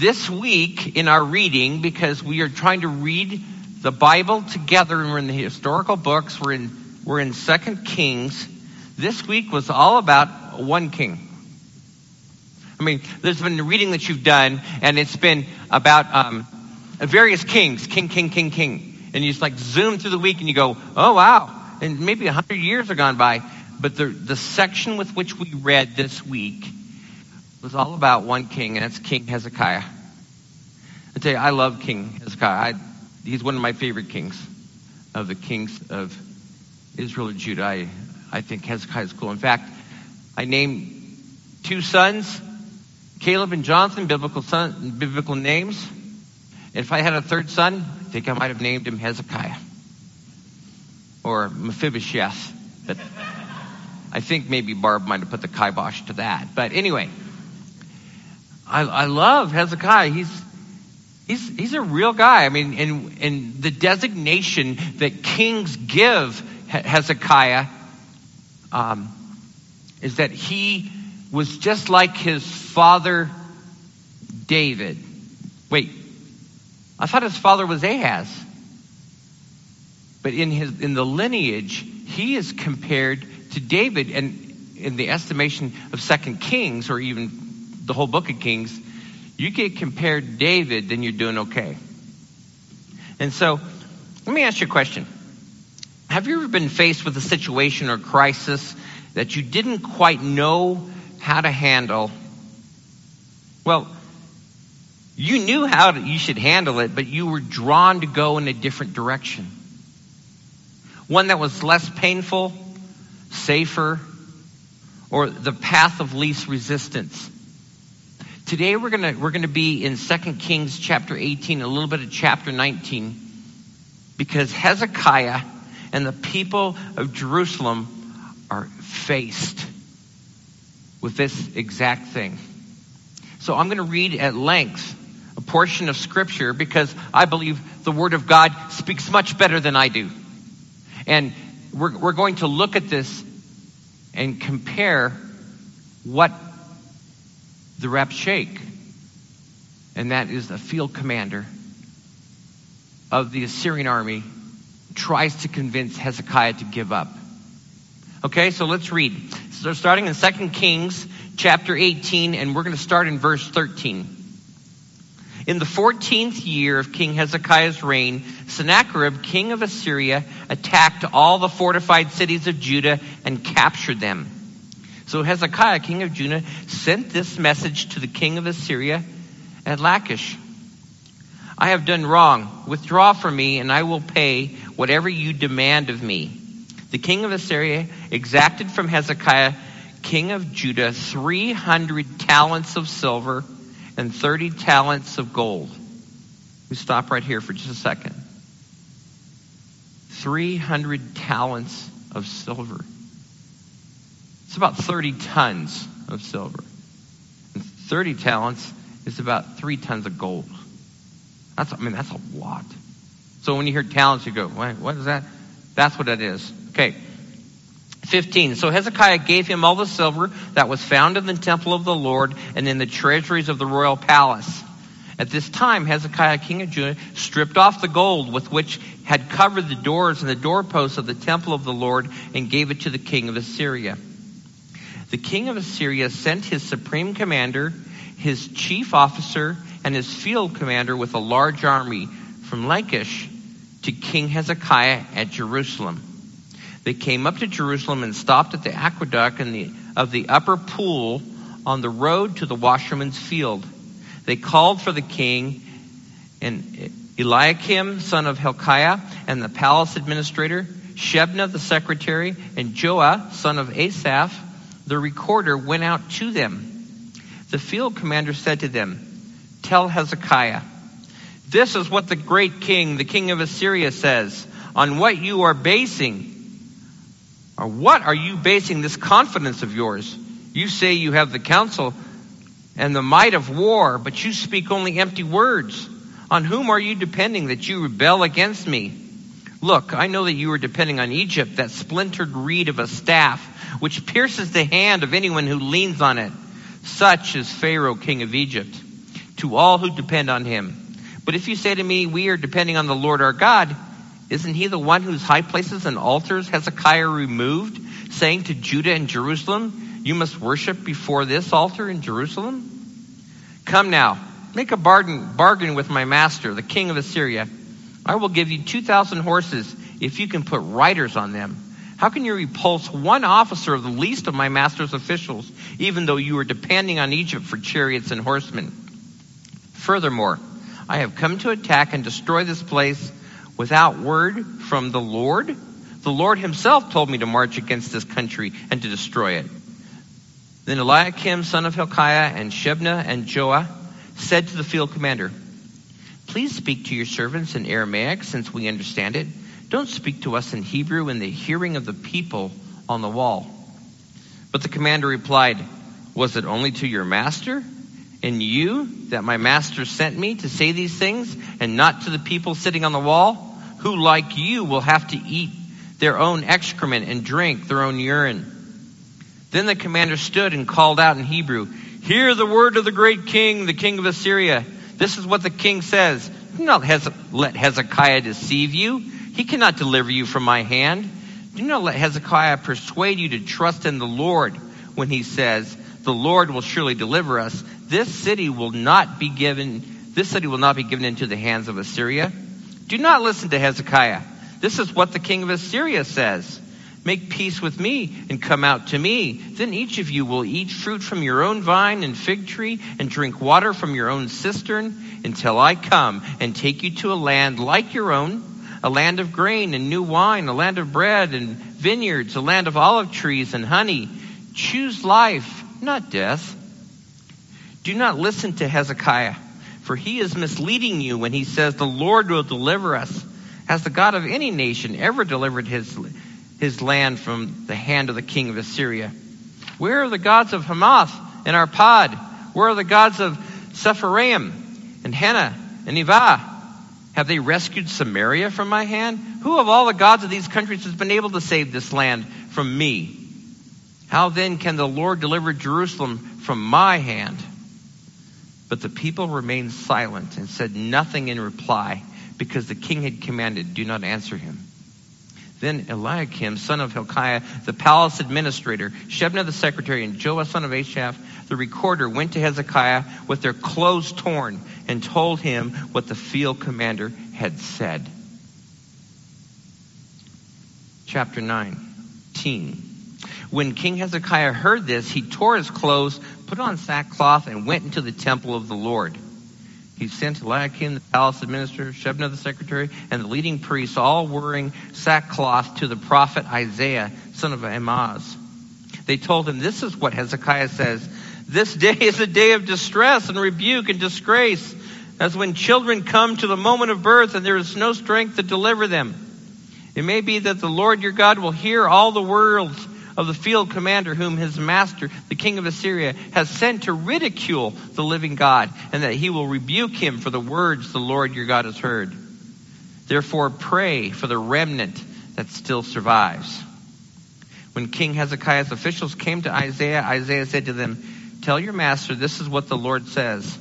this week in our reading, because we are trying to read the Bible together and we're in the historical books, we're in, we're in Second Kings. This week was all about one king. I mean, there's been a reading that you've done, and it's been about um, various kings, king, king, king, king. And you just like zoom through the week and you go, oh wow. And maybe a hundred years have gone by. But the, the section with which we read this week was all about one king, and that's King Hezekiah. I tell you, I love King Hezekiah. I, he's one of my favorite kings of the kings of Israel and Judah. I, I think Hezekiah is cool. In fact, I named two sons, Caleb and Jonathan, biblical son, biblical names. If I had a third son, I think I might have named him Hezekiah or Mephibosheth. But I think maybe Barb might have put the kibosh to that. But anyway, I, I love Hezekiah. He's he's he's a real guy. I mean, and and the designation that kings give Hezekiah um, is that he was just like his father David. Wait, I thought his father was Ahaz. But in his in the lineage, he is compared to David, and in the estimation of Second Kings, or even the whole book of Kings, you get compared David, then you're doing okay. And so, let me ask you a question. Have you ever been faced with a situation or crisis that you didn't quite know how to handle? Well, you knew how to, you should handle it, but you were drawn to go in a different direction. One that was less painful, safer, or the path of least resistance. Today we're going to we're going to be in 2 Kings chapter 18, a little bit of chapter 19 because Hezekiah and the people of Jerusalem are faced with this exact thing. So I'm going to read at length a portion of scripture because I believe the word of God speaks much better than I do. And we're, we're going to look at this and compare what the Rabshakeh, and that is the field commander of the Assyrian army, tries to convince Hezekiah to give up. Okay, so let's read. So starting in 2 Kings chapter 18, and we're going to start in verse 13. In the 14th year of King Hezekiah's reign, Sennacherib, king of Assyria, attacked all the fortified cities of Judah and captured them. So Hezekiah, king of Judah, sent this message to the king of Assyria at Lachish. I have done wrong. Withdraw from me, and I will pay whatever you demand of me. The king of Assyria exacted from Hezekiah, king of Judah, 300 talents of silver and 30 talents of gold. We stop right here for just a second. 300 talents of silver. It's about 30 tons of silver. And 30 talents is about three tons of gold. That's, I mean, that's a lot. So when you hear talents, you go, what is that? That's what it is. Okay. 15. So Hezekiah gave him all the silver that was found in the temple of the Lord and in the treasuries of the royal palace. At this time, Hezekiah, king of Judah, stripped off the gold with which had covered the doors and the doorposts of the temple of the Lord and gave it to the king of Assyria the king of Assyria sent his supreme commander, his chief officer, and his field commander with a large army from Lachish to King Hezekiah at Jerusalem. They came up to Jerusalem and stopped at the aqueduct the, of the upper pool on the road to the washerman's field. They called for the king and Eliakim, son of Hilkiah, and the palace administrator, Shebna, the secretary, and Joah, son of Asaph, the recorder went out to them. The field commander said to them, Tell Hezekiah, this is what the great king, the king of Assyria says, on what you are basing, or what are you basing this confidence of yours? You say you have the counsel and the might of war, but you speak only empty words. On whom are you depending that you rebel against me? Look, I know that you are depending on Egypt, that splintered reed of a staff, which pierces the hand of anyone who leans on it. Such is Pharaoh, king of Egypt. to all who depend on him. But if you say to me, We are depending on the Lord our God, isn't he the one whose high places and altars Hezekiah removed, saying to Judah and Jerusalem, You must worship before this altar in Jerusalem? Come now, make a bargain, bargain with my master, the king of Assyria. I will give you 2,000 horses if you can put riders on them. How can you repulse one officer of the least of my master's officials, even though you are depending on Egypt for chariots and horsemen? Furthermore, I have come to attack and destroy this place without word from the Lord. The Lord himself told me to march against this country and to destroy it. Then Eliakim, son of Hilkiah, and Shebna and Joah said to the field commander, Please speak to your servants in Aramaic, since we understand it. Don't speak to us in Hebrew in the hearing of the people on the wall. But the commander replied, Was it only to your master and you that my master sent me to say these things, and not to the people sitting on the wall, who, like you, will have to eat their own excrement and drink their own urine? Then the commander stood and called out in Hebrew, Hear the word of the great king, the king of Assyria. This is what the king says. Do not let Hezekiah deceive you he cannot deliver you from my hand. Do not let Hezekiah persuade you to trust in the Lord when he says, the Lord will surely deliver us. This city will not be given, this city will not be given into the hands of Assyria. Do not listen to Hezekiah. This is what the king of Assyria says. Make peace with me and come out to me. Then each of you will eat fruit from your own vine and fig tree and drink water from your own cistern until I come and take you to a land like your own a land of grain and new wine, a land of bread and vineyards, a land of olive trees and honey. Choose life, not death. Do not listen to Hezekiah, for he is misleading you when he says the Lord will deliver us. Has the God of any nation ever delivered his, his land from the hand of the king of Assyria? Where are the gods of Hamath and Arpad? Where are the gods of Sepharvaim and Hena and Ivah? Have they rescued Samaria from my hand? Who of all the gods of these countries has been able to save this land from me? How then can the Lord deliver Jerusalem from my hand? But the people remained silent and said nothing in reply because the king had commanded, do not answer him. Then Eliakim, son of Hilkiah, the palace administrator, Shebna the secretary, and Joah, son of Asaph, the recorder, went to Hezekiah with their clothes torn and told him what the field commander had said. Chapter 19. When King Hezekiah heard this, he tore his clothes, put on sackcloth, and went into the temple of the Lord. He sent Eliakim, the palace administrator, Shebna the secretary, and the leading priests, all wearing sackcloth, to the prophet Isaiah, son of Amoz. They told him, This is what Hezekiah says. This day is a day of distress and rebuke and disgrace, as when children come to the moment of birth and there is no strength to deliver them. It may be that the Lord your God will hear all the words of the field commander whom his master, the king of Assyria, has sent to ridicule the living God, and that he will rebuke him for the words the Lord your God has heard. Therefore, pray for the remnant that still survives. When King Hezekiah's officials came to Isaiah, Isaiah said to them, Tell your master, this is what the Lord says.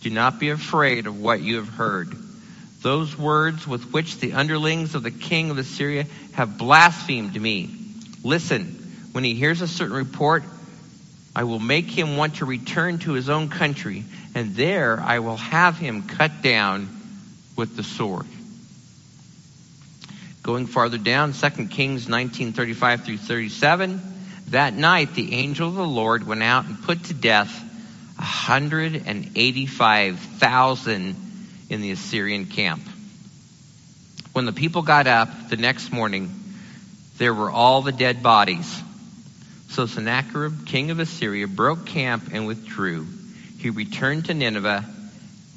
Do not be afraid of what you have heard. Those words with which the underlings of the king of Assyria have blasphemed me. Listen, when he hears a certain report, I will make him want to return to his own country, and there I will have him cut down with the sword. Going farther down, 2 Kings 19:35 through 37, that night the angel of the Lord went out and put to death 185,000 in the Assyrian camp. When the people got up the next morning, there were all the dead bodies so Sennacherib, king of Assyria, broke camp and withdrew. He returned to Nineveh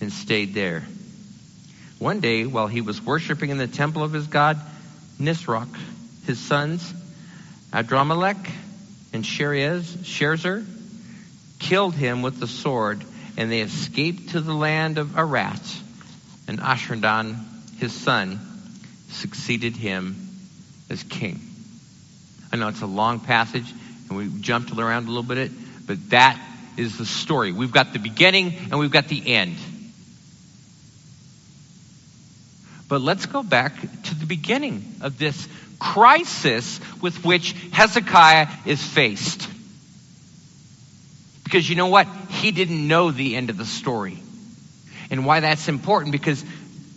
and stayed there. One day, while he was worshiping in the temple of his god Nisroch, his sons Adramelech and Sharezer killed him with the sword, and they escaped to the land of Ararat. And Esarhaddon, his son, succeeded him as king. I know it's a long passage and we jumped around a little bit, but that is the story. We've got the beginning and we've got the end. But let's go back to the beginning of this crisis with which Hezekiah is faced. Because you know what? He didn't know the end of the story. And why that's important because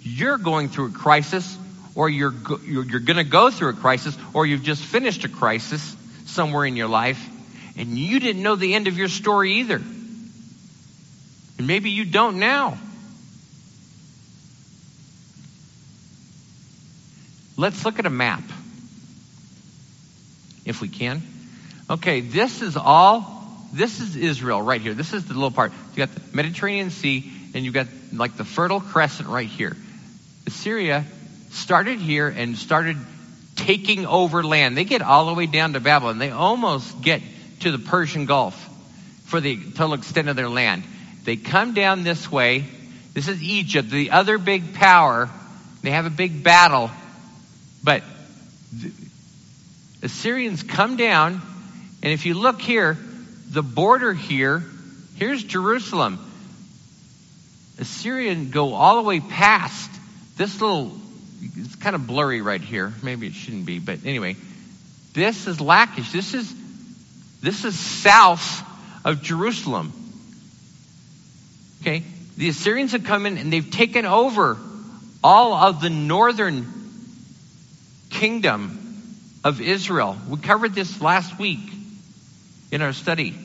you're going through a crisis or you're, you're, you're going to go through a crisis or you've just finished a crisis somewhere in your life and you didn't know the end of your story either. And maybe you don't now. Let's look at a map. If we can. Okay, this is all, this is Israel right here. This is the little part. You got the Mediterranean Sea and you got like the Fertile Crescent right here. Assyria started here and started taking over land. They get all the way down to Babylon. They almost get to the Persian Gulf for the total extent of their land. They come down this way. This is Egypt, the other big power. They have a big battle. But the Assyrians come down, and if you look here, the border here, here's Jerusalem. Assyrian go all the way past this little it's kind of blurry right here. Maybe it shouldn't be, but anyway, this is Lachish. This is this is south of Jerusalem. Okay, the Assyrians have come in and they've taken over all of the northern kingdom of Israel. We covered this last week in our study.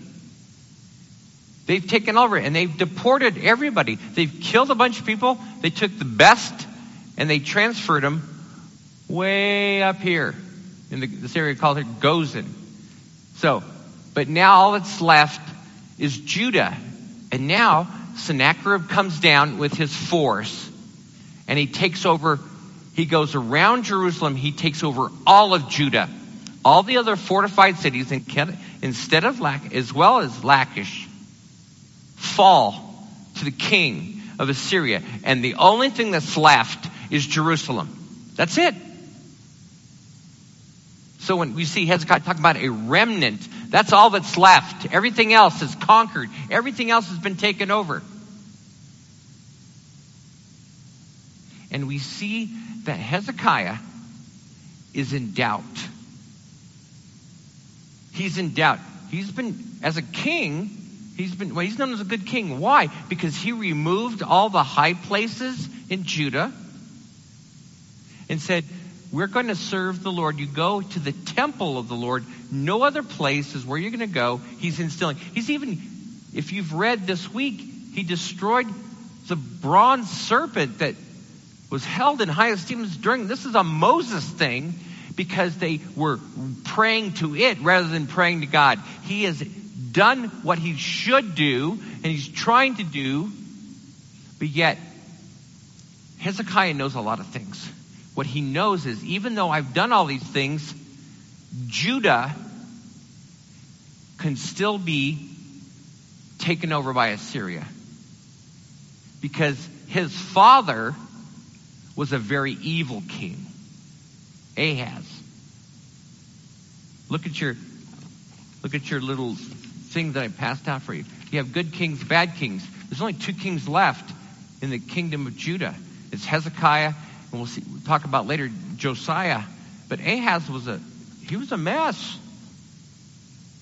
They've taken over and they've deported everybody. They've killed a bunch of people. They took the best and they transferred them way up here in the, this area called it Gozan. So, but now all that's left is Judah. And now Sennacherib comes down with his force and he takes over, he goes around Jerusalem, he takes over all of Judah. All the other fortified cities, instead of as well as Lachish, fall to the king of Assyria. And the only thing that's left is Jerusalem. That's it. So when we see Hezekiah talking about a remnant, that's all that's left. Everything else is conquered. Everything else has been taken over. And we see that Hezekiah is in doubt. He's in doubt. He's been, as a king, he's been, well, he's known as a good king. Why? Because he removed all the high places in Judah and said, We're going to serve the Lord. You go to the temple of the Lord. No other place is where you're going to go. He's instilling. He's even, if you've read this week, he destroyed the bronze serpent that was held in high esteem during this is a Moses thing because they were praying to it rather than praying to God. He has done what he should do and he's trying to do, but yet Hezekiah knows a lot of things what he knows is even though I've done all these things, Judah can still be taken over by Assyria. Because his father was a very evil king, Ahaz. Look at your look at your little thing that I passed out for you. You have good kings, bad kings. There's only two kings left in the kingdom of Judah. It's Hezekiah and we'll see, we'll talk about later Josiah. But Ahaz was a, he was a mess.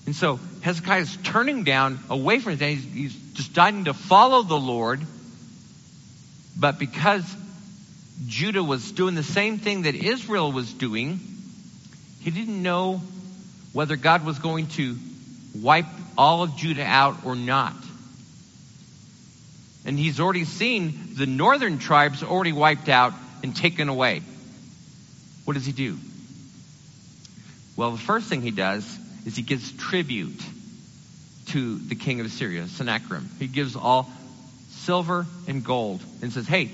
And so Hezekiah is turning down away from it. He's, he's deciding to follow the Lord. But because Judah was doing the same thing that Israel was doing, he didn't know whether God was going to wipe all of Judah out or not. And he's already seen the northern tribes already wiped out and taken away. What does he do? Well, the first thing he does is he gives tribute to the king of Assyria, Sennacherib. He gives all silver and gold and says, Hey,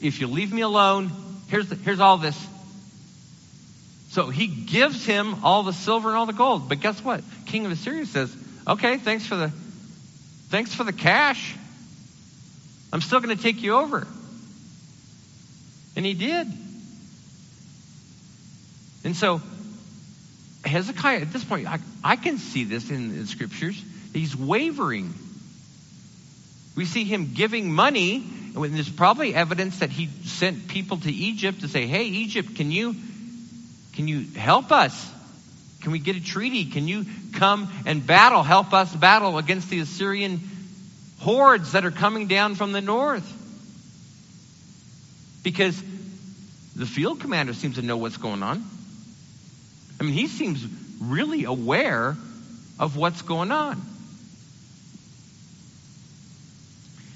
if you leave me alone, here's, the, here's all this. So he gives him all the silver and all the gold. But guess what? King of Assyria says, Okay, thanks for the thanks for the cash. I'm still going to take you over. And he did. And so, Hezekiah, at this point, I, I can see this in the scriptures. he's wavering. We see him giving money, and there's probably evidence that he sent people to Egypt to say, "Hey, Egypt, can you can you help us? Can we get a treaty? Can you come and battle, help us battle against the Assyrian hordes that are coming down from the north?" Because the field commander seems to know what's going on. I mean, he seems really aware of what's going on.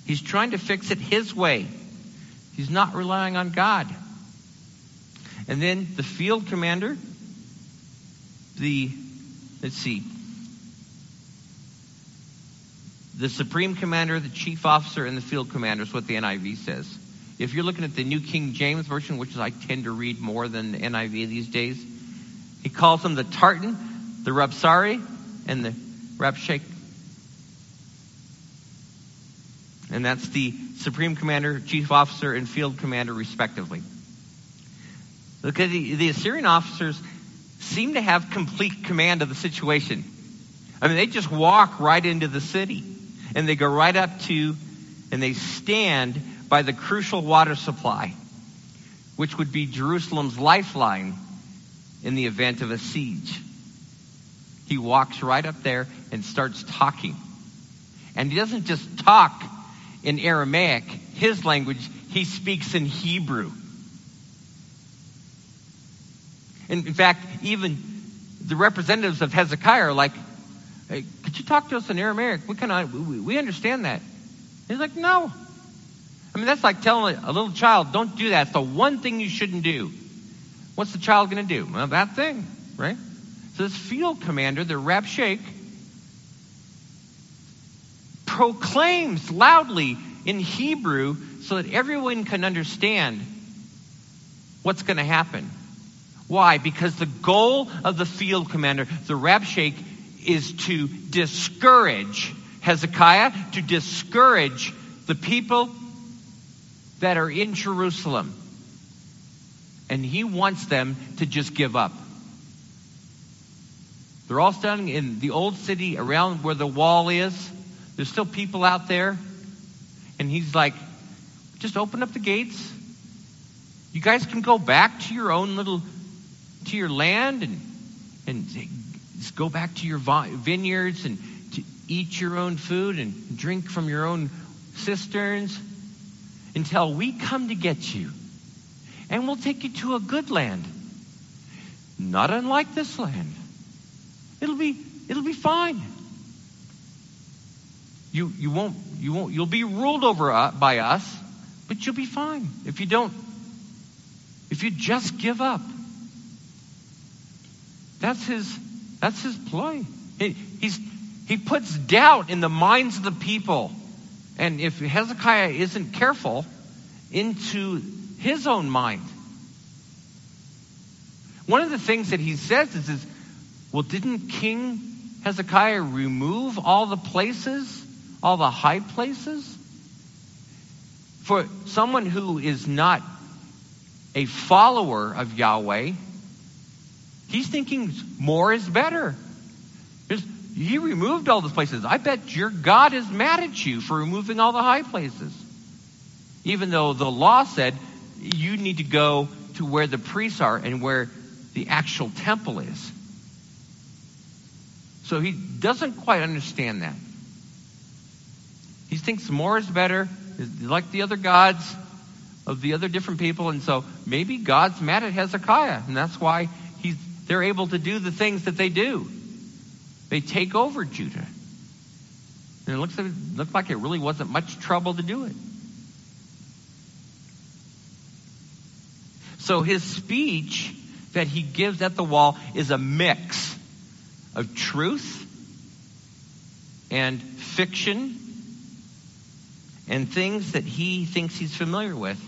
He's trying to fix it his way. He's not relying on God. And then the field commander, the, let's see, the supreme commander, the chief officer, and the field commander is what the NIV says. If you're looking at the New King James Version, which is I tend to read more than the NIV these days, he calls them the Tartan, the Rabsari, and the Rabshakeh. And that's the supreme commander, chief officer, and field commander, respectively. Because the, the Assyrian officers seem to have complete command of the situation. I mean, they just walk right into the city and they go right up to and they stand by the crucial water supply, which would be Jerusalem's lifeline in the event of a siege. He walks right up there and starts talking. And he doesn't just talk in Aramaic, his language, he speaks in Hebrew. And in fact, even the representatives of Hezekiah are like, hey, could you talk to us in Aramaic? We, cannot, we, we understand that. He's like, no. I mean, that's like telling a little child, don't do that. It's the one thing you shouldn't do. What's the child going to do? Well, that thing, right? So this field commander, the Rabshakeh, proclaims loudly in Hebrew so that everyone can understand what's going to happen. Why? Because the goal of the field commander, the Rabshakeh, is to discourage Hezekiah, to discourage the people that are in Jerusalem. And he wants them to just give up. They're all standing in the old city around where the wall is. There's still people out there. And he's like, just open up the gates. You guys can go back to your own little, to your land and, and go back to your vineyards and to eat your own food and drink from your own cisterns until we come to get you. And we'll take you to a good land. Not unlike this land. It'll be, it'll be fine. You, you won't, you won't, you'll be ruled over uh, by us, but you'll be fine if you don't, if you just give up. That's his, that's his play. He, he's, he puts doubt in the minds of the people. And if Hezekiah isn't careful, into his own mind. One of the things that he says is, is well, didn't King Hezekiah remove all the places, all the high places? For someone who is not a follower of Yahweh, he's thinking more is better. He removed all those places. I bet your God is mad at you for removing all the high places. Even though the law said you need to go to where the priests are and where the actual temple is. So he doesn't quite understand that. He thinks more is better, like the other gods of the other different people, and so maybe God's mad at Hezekiah, and that's why he's, they're able to do the things that they do. They take over Judah. And it looks like, it looked like it really wasn't much trouble to do it. So his speech that he gives at the wall is a mix of truth and fiction and things that he thinks he's familiar with.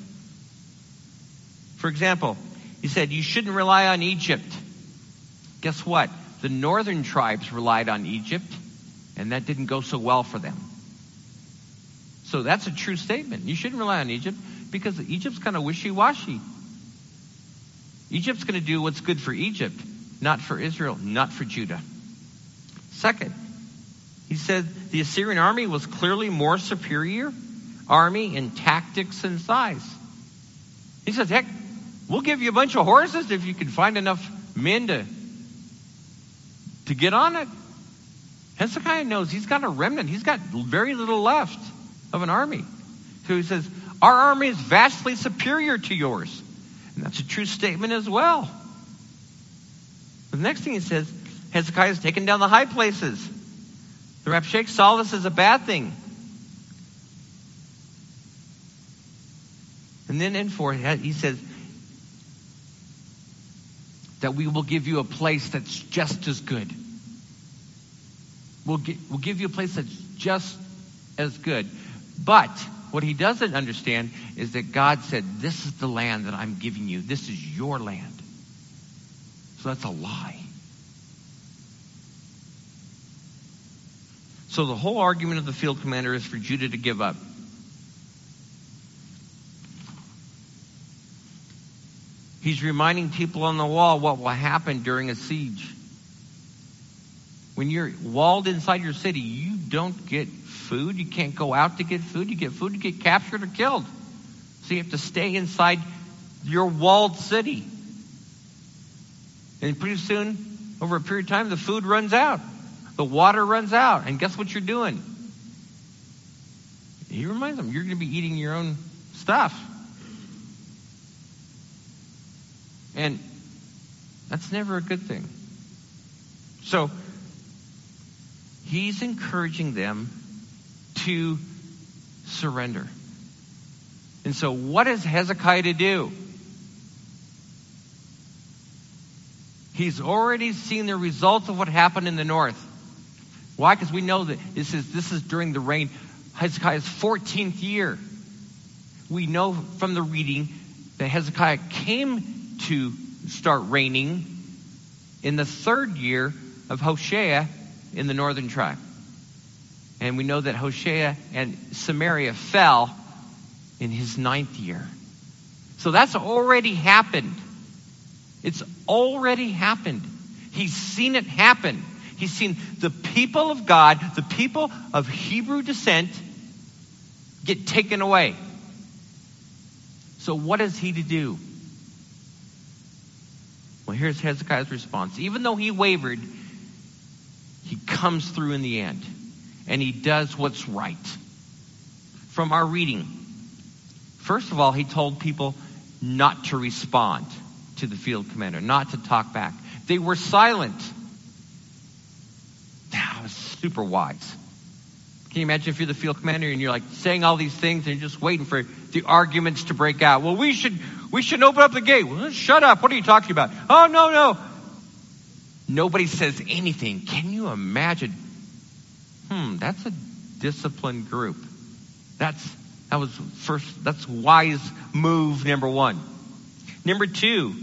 For example, he said, You shouldn't rely on Egypt. Guess what? The northern tribes relied on Egypt, and that didn't go so well for them. So that's a true statement. You shouldn't rely on Egypt because Egypt's kind of wishy washy. Egypt's going to do what's good for Egypt, not for Israel, not for Judah. Second, he said the Assyrian army was clearly more superior army in tactics and size. He says, heck, we'll give you a bunch of horses if you can find enough men to, to get on it. Hezekiah knows he's got a remnant. He's got very little left of an army. So he says, Our army is vastly superior to yours. And that's a true statement as well. The next thing he says, Hezekiah has taken down the high places. The Rabshakeh saw this as a bad thing. And then in four, he says that we will give you a place that's just as good. We'll, we'll give you a place that's just as good. But what he doesn't understand is that God said, This is the land that I'm giving you. This is your land. So that's a lie. So the whole argument of the field commander is for Judah to give up. He's reminding people on the wall what will happen during a siege. When you're walled inside your city, you don't get food. You can't go out to get food. You get food, you get captured or killed. So you have to stay inside your walled city. And pretty soon, over a period of time, the food runs out. The water runs out. And guess what you're doing? He reminds them, you're going to be eating your own stuff. And that's never a good thing. So, he's encouraging them to surrender. And so, what is Hezekiah to do? He's already seen the results of what happened in the north. Why? Because we know that this is this is during the reign Hezekiah's 14th year. We know from the reading that Hezekiah came to start reigning in the third year of Hoshea in the northern tribe. And we know that Hoshea and Samaria fell in his ninth year. So that's already happened. It's already happened. He's seen it happen. He's seen the people of God, the people of Hebrew descent, get taken away. So, what is he to do? Well, here's Hezekiah's response. Even though he wavered, he comes through in the end and he does what's right. From our reading, first of all, he told people not to respond to the field commander, not to talk back. They were silent. That was super wise. Can you imagine if you're the field commander and you're like saying all these things and you're just waiting for the arguments to break out? Well, we should we should open up the gate. Well, shut up. What are you talking about? Oh no no. Nobody says anything. Can you imagine? Hmm, that's a disciplined group. That's that was first that's wise move number one. Number two,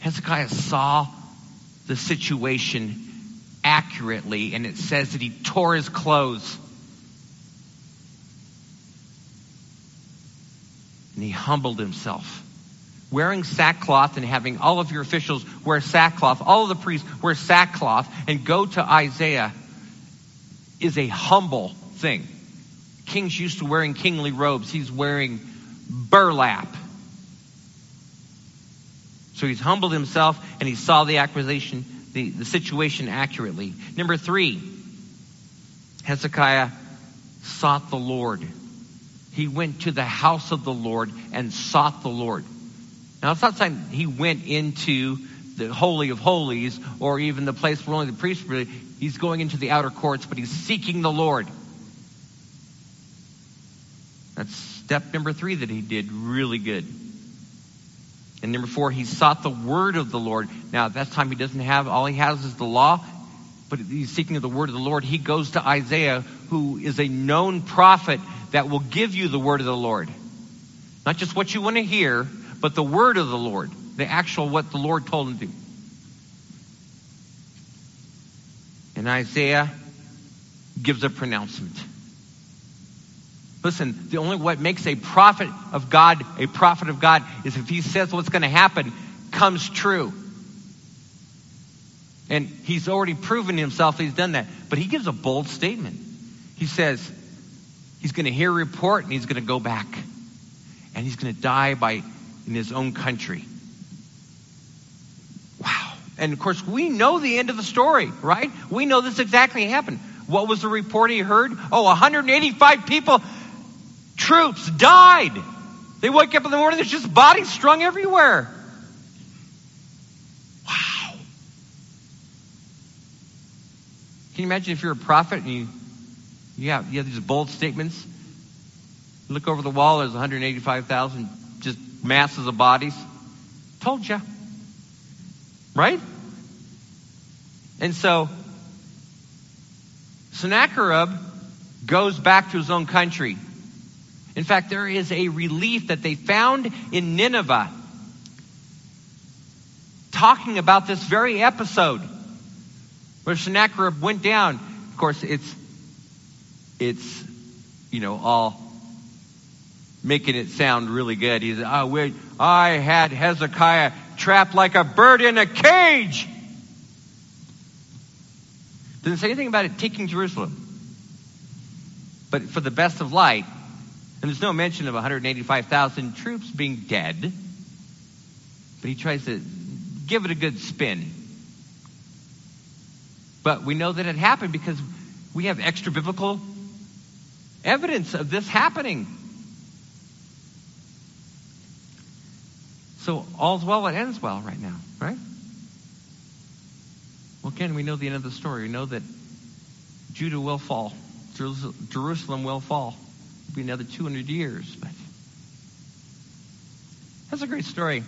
Hezekiah saw the situation accurately, and it says that he tore his clothes. And he humbled himself wearing sackcloth and having all of your officials wear sackcloth, all of the priests wear sackcloth and go to Isaiah is a humble thing. Kings used to wearing kingly robes. He's wearing burlap. So he's humbled himself and he saw the accusation, the, the situation accurately. Number three, Hezekiah sought the Lord. He went to the house of the Lord and sought the Lord. Now, it's not saying he went into the Holy of Holies or even the place where only the priests were. He's going into the outer courts, but he's seeking the Lord. That's step number three that he did really good. And number four, he sought the word of the Lord. Now, at that time, he doesn't have, all he has is the law, but he's seeking the word of the Lord. He goes to Isaiah, who is a known prophet that will give you the word of the Lord. Not just what you want to hear, but the word of the Lord, the actual what the Lord told him to do. And Isaiah gives a pronouncement. Listen, the only what makes a prophet of God a prophet of God is if he says what's going to happen comes true. And he's already proven himself he's done that. But he gives a bold statement. He says he's going to hear a report and he's going to go back. And he's going to die by in his own country. Wow. And of course, we know the end of the story, right? We know this exactly happened. What was the report he heard? Oh, 185 people, troops died. They wake up in the morning, there's just bodies strung everywhere. Wow. Can you imagine if you're a prophet and you, you, have, you have these bold statements? Look over the wall, there's 185,000 just masses of bodies. Told you. Right? And so, Sennacherib goes back to his own country. In fact, there is a relief that they found in Nineveh talking about this very episode where Sennacherib went down. Of course, it's, it's, you know, all making it sound really good. He's, oh, I had Hezekiah trapped like a bird in a cage. Doesn't say anything about it taking Jerusalem. But for the best of light, and there's no mention of 185,000 troops being dead, but he tries to give it a good spin. But we know that it happened because we have extra biblical evidence of this happening. So all's well that ends well right now, right? Well, again, we know the end of the story. We know that Judah will fall. Jerusalem will fall. Be another 200 years, but that's a great story.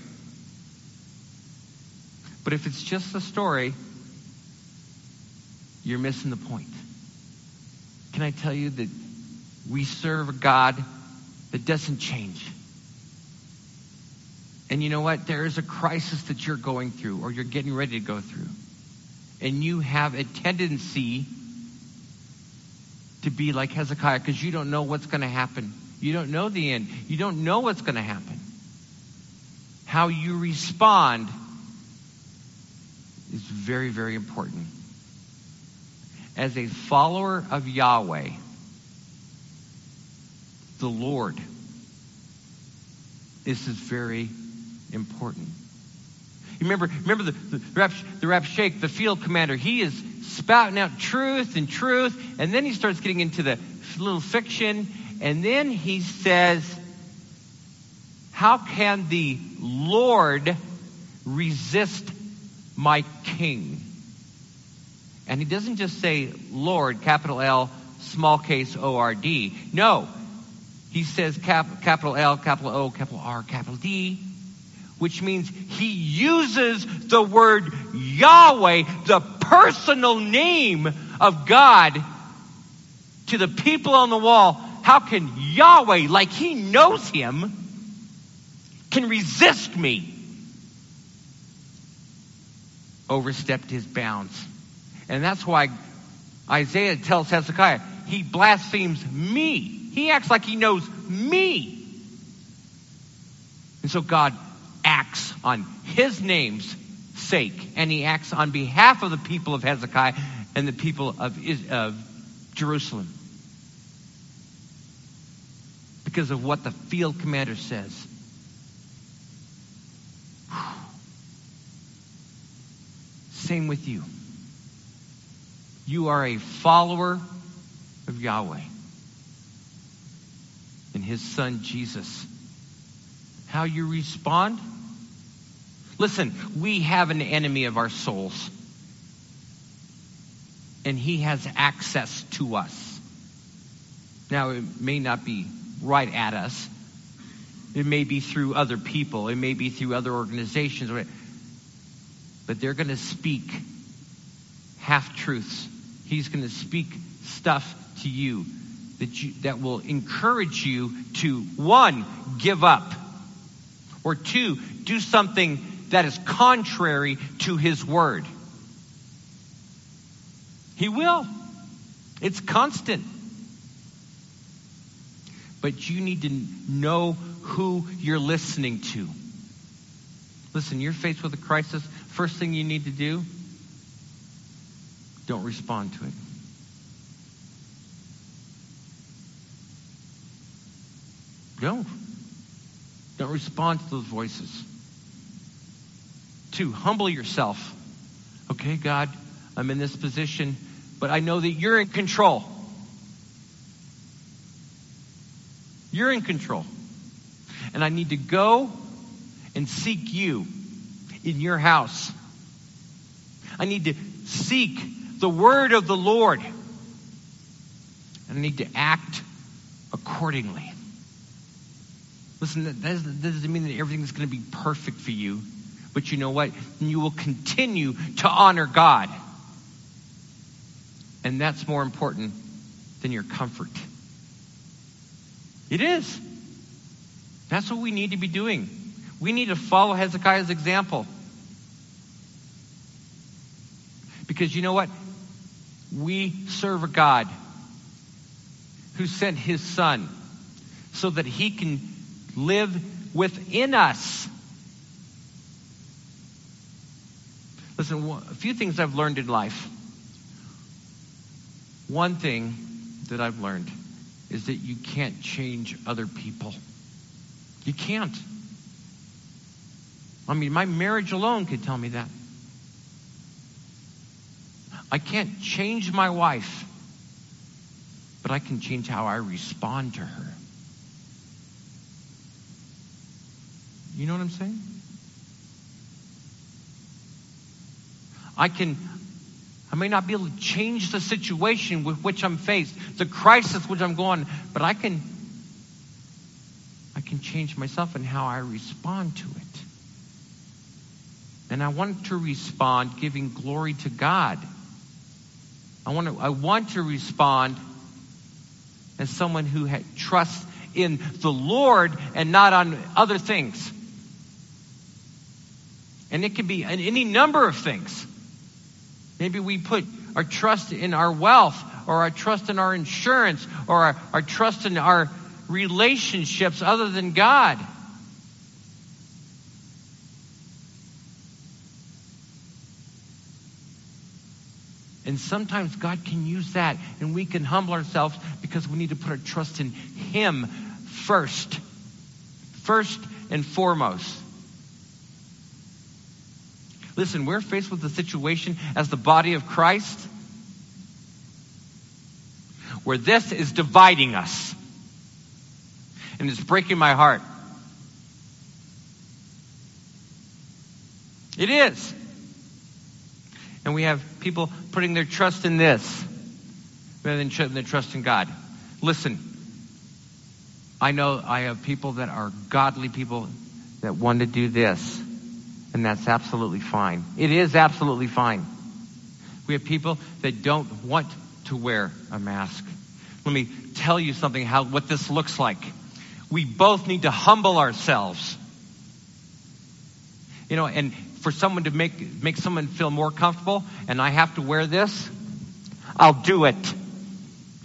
But if it's just a story, you're missing the point. Can I tell you that we serve a God that doesn't change? And you know what? There is a crisis that you're going through or you're getting ready to go through. And you have a tendency to be like Hezekiah because you don't know what's going to happen. You don't know the end. You don't know what's going to happen. How you respond is very, very important. As a follower of Yahweh, the Lord, this is very important. Remember, remember the, the, Rab, the Rabshakeh, the field commander, he is spouting out truth and truth, and then he starts getting into the little fiction, and then he says, How can the Lord resist my king? And he doesn't just say Lord, capital L, small case O R D. No. He says cap, capital L, capital O, capital R, capital D which means he uses the word Yahweh, the personal name of God, to the people on the wall. How can Yahweh, like he knows him, can resist me? Overstepped his bounds. And that's why Isaiah tells Hezekiah, he blasphemes me. He acts like he knows me. And so God acts on his name's sake, and he acts on behalf of the people of Hezekiah and the people of, of Jerusalem. Because of what the field commander says. Same with you. You are a follower of Yahweh and his son Jesus. How you respond Listen, we have an enemy of our souls. And he has access to us. Now, it may not be right at us. It may be through other people. It may be through other organizations. But they're going to speak half truths. He's going to speak stuff to you that you, that will encourage you to one, give up, or two, do something that is contrary to his word. He will. It's constant. But you need to know who you're listening to. Listen, you're faced with a crisis. First thing you need to do don't respond to it. Don't. Don't respond to those voices. Humble yourself. Okay, God, I'm in this position, but I know that you're in control. You're in control. And I need to go and seek you in your house. I need to seek the word of the Lord. And I need to act accordingly. Listen, that doesn't mean that everything's going to be perfect for you. But you know what? You will continue to honor God. And that's more important than your comfort. It is. That's what we need to be doing. We need to follow Hezekiah's example. Because you know what? We serve a God who sent his son so that he can live within us. Listen, a few things I've learned in life. One thing that I've learned is that you can't change other people. You can't. I mean, my marriage alone could tell me that. I can't change my wife, but I can change how I respond to her. You know what I'm saying? I can, I may not be able to change the situation with which I'm faced, the crisis which I'm going, but I can, I can change myself and how I respond to it. And I want to respond giving glory to God. I want to, I want to respond as someone who had, trusts in the Lord and not on other things. And it can be any number of things. Maybe we put our trust in our wealth or our trust in our insurance or our, our trust in our relationships other than God. And sometimes God can use that and we can humble ourselves because we need to put our trust in Him first. First and foremost. Listen, we're faced with a situation as the body of Christ where this is dividing us. And it's breaking my heart. It is. And we have people putting their trust in this rather than their trust in God. Listen, I know I have people that are godly people that want to do this, and that's absolutely fine. It is absolutely fine. We have people that don't want to wear a mask. Let me tell you something how what this looks like. We both need to humble ourselves. You know, and for someone to make, make someone feel more comfortable and I have to wear this, I'll do it.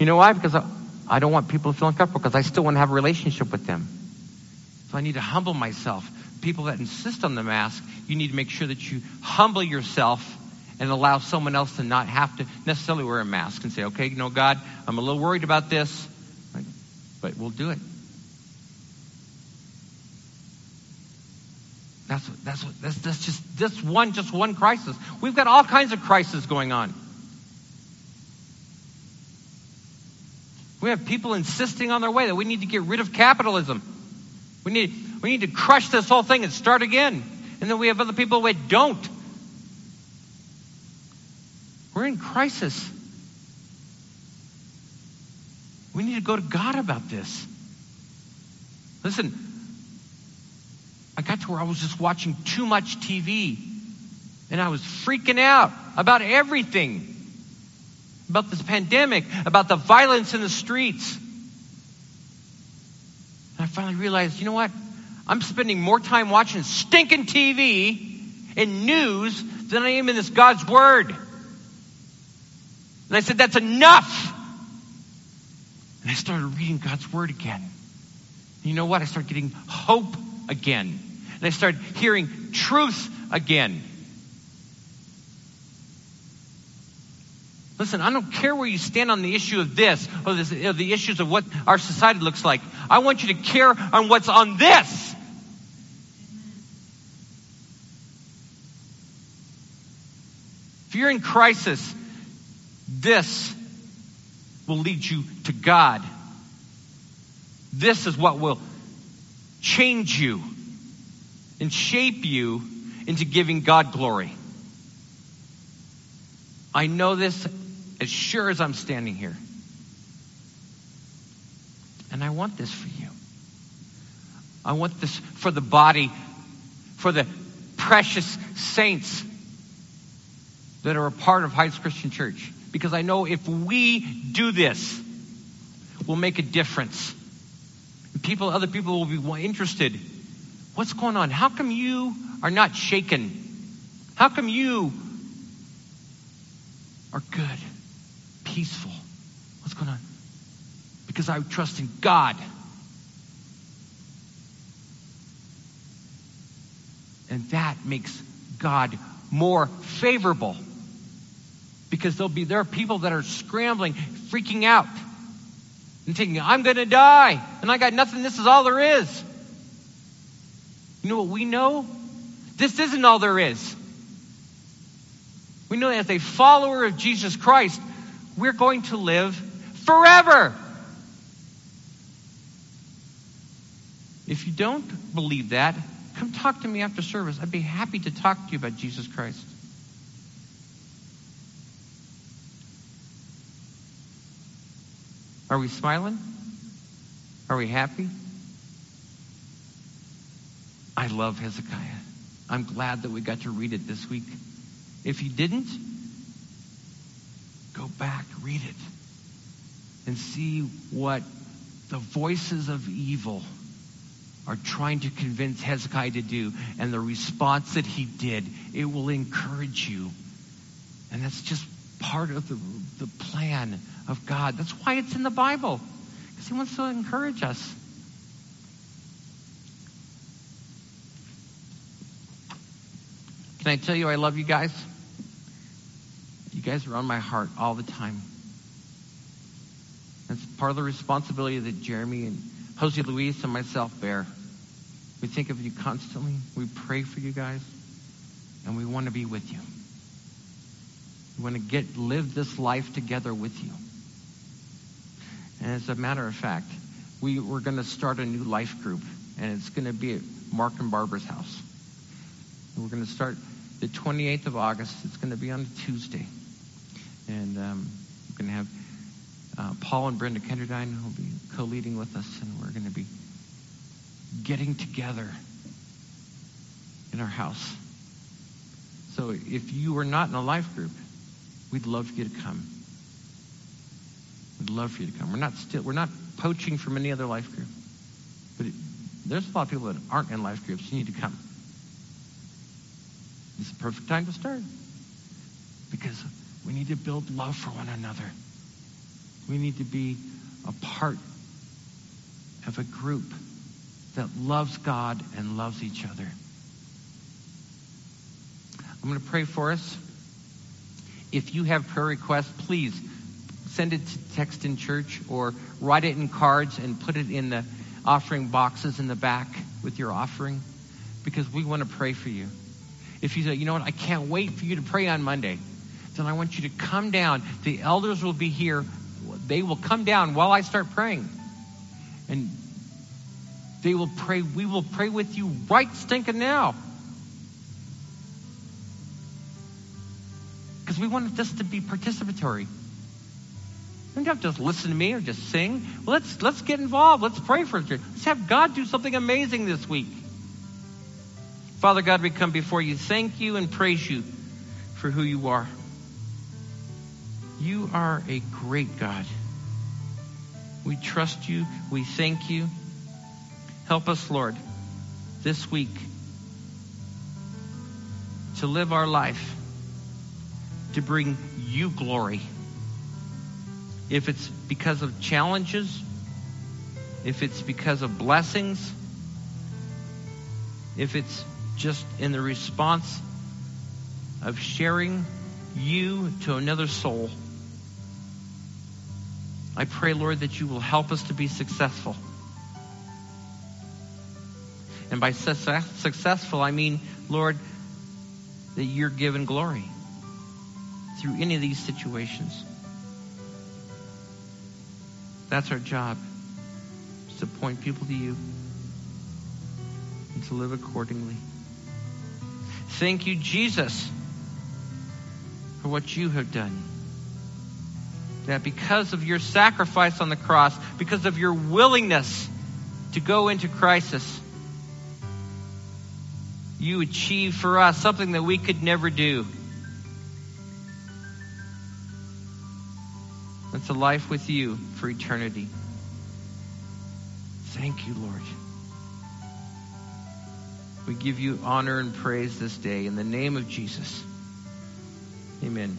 You know why? Because I, I don't want people to feel uncomfortable because I still want to have a relationship with them. So I need to humble myself. People that insist on the mask, you need to make sure that you humble yourself and allow someone else to not have to necessarily wear a mask and say, okay, you know, God, I'm a little worried about this, but we'll do it. That's that's that's, that's just this one just one crisis. We've got all kinds of crises going on. We have people insisting on their way that we need to get rid of capitalism. We need we need to crush this whole thing and start again. And then we have other people that don't. We're in crisis. We need to go to God about this. Listen, I got to where I was just watching too much TV. And I was freaking out about everything about this pandemic, about the violence in the streets. And I finally realized, you know what? I'm spending more time watching stinking TV and news than I am in this God's Word. And I said, that's enough. And I started reading God's Word again. And you know what? I started getting hope again and I started hearing truth again. Listen, I don't care where you stand on the issue of this or, this, or the issues of what our society looks like. I want you to care on what's on this. If you're in crisis, this will lead you to God. This is what will change you and shape you into giving God glory. I know this as sure as I'm standing here. And I want this for you. I want this for the body, for the precious saints that are a part of Heights Christian Church. Because I know if we do this, we'll make a difference. People, other people will be interested. What's going on? How come you are not shaken? How come you are good, peaceful? What's going on? Because I trust in God. And that makes God more favorable. Because there'll be there are people that are scrambling, freaking out, and thinking, I'm gonna die, and I got nothing, this is all there is. You know what we know? This isn't all there is. We know that as a follower of Jesus Christ, we're going to live forever. If you don't believe that, come talk to me after service. I'd be happy to talk to you about Jesus Christ. Are we smiling? Are we happy? I love Hezekiah. I'm glad that we got to read it this week. If you didn't, go back, read it, and see what the voices of evil are trying to convince Hezekiah to do and the response that he did. It will encourage you. And that's just part of the, the plan of God. That's why it's in the Bible, because he wants to encourage us. Can I tell you I love you guys? You guys are on my heart all the time. That's part of the responsibility that Jeremy and Jose Luis and myself bear. We think of you constantly. We pray for you guys. And we want to be with you. We want to get live this life together with you. And as a matter of fact, we, we're going to start a new life group. And it's going to be at Mark and Barbara's house. And we're going to start the 28th of August. It's going to be on a Tuesday. And um, we're going to have uh, Paul and Brenda Kenderdine who will be co-leading with us, and we're going to be getting together in our house. So if you are not in a life group, we'd love for you to come. We'd love for you to come. We're not still we're not poaching from any other life group, but it, there's a lot of people that aren't in life groups. You need to come. It's the perfect time to start because we need to build love for one another. We need to be a part of a group that loves God and loves each other. I'm going to pray for us. If you have prayer requests, please send it to text in church or write it in cards and put it in the offering boxes in the back with your offering because we want to pray for you. If you say, you know what, I can't wait for you to pray on Monday, then I want you to come down. The elders will be here. They will come down while I start praying. And they will pray. We will pray with you right stinking now. Because we want this to be participatory. You don't have to just listen to me or just sing. let's let's get involved. Let's pray for it. Let's have God do something amazing this week. Father God, we come before you. Thank you and praise you for who you are. You are a great God. We trust you. We thank you. Help us, Lord, this week to live our life to bring you glory. If it's because of challenges, if it's because of blessings, if it's just in the response of sharing you to another soul, I pray, Lord, that you will help us to be successful. And by success, successful, I mean, Lord, that you're given glory through any of these situations. That's our job, is to point people to you and to live accordingly. Thank you, Jesus, for what you have done. That because of your sacrifice on the cross, because of your willingness to go into crisis, you achieve for us something that we could never do. That's a life with you for eternity. Thank you, Lord. We give you honor and praise this day in the name of Jesus. Amen.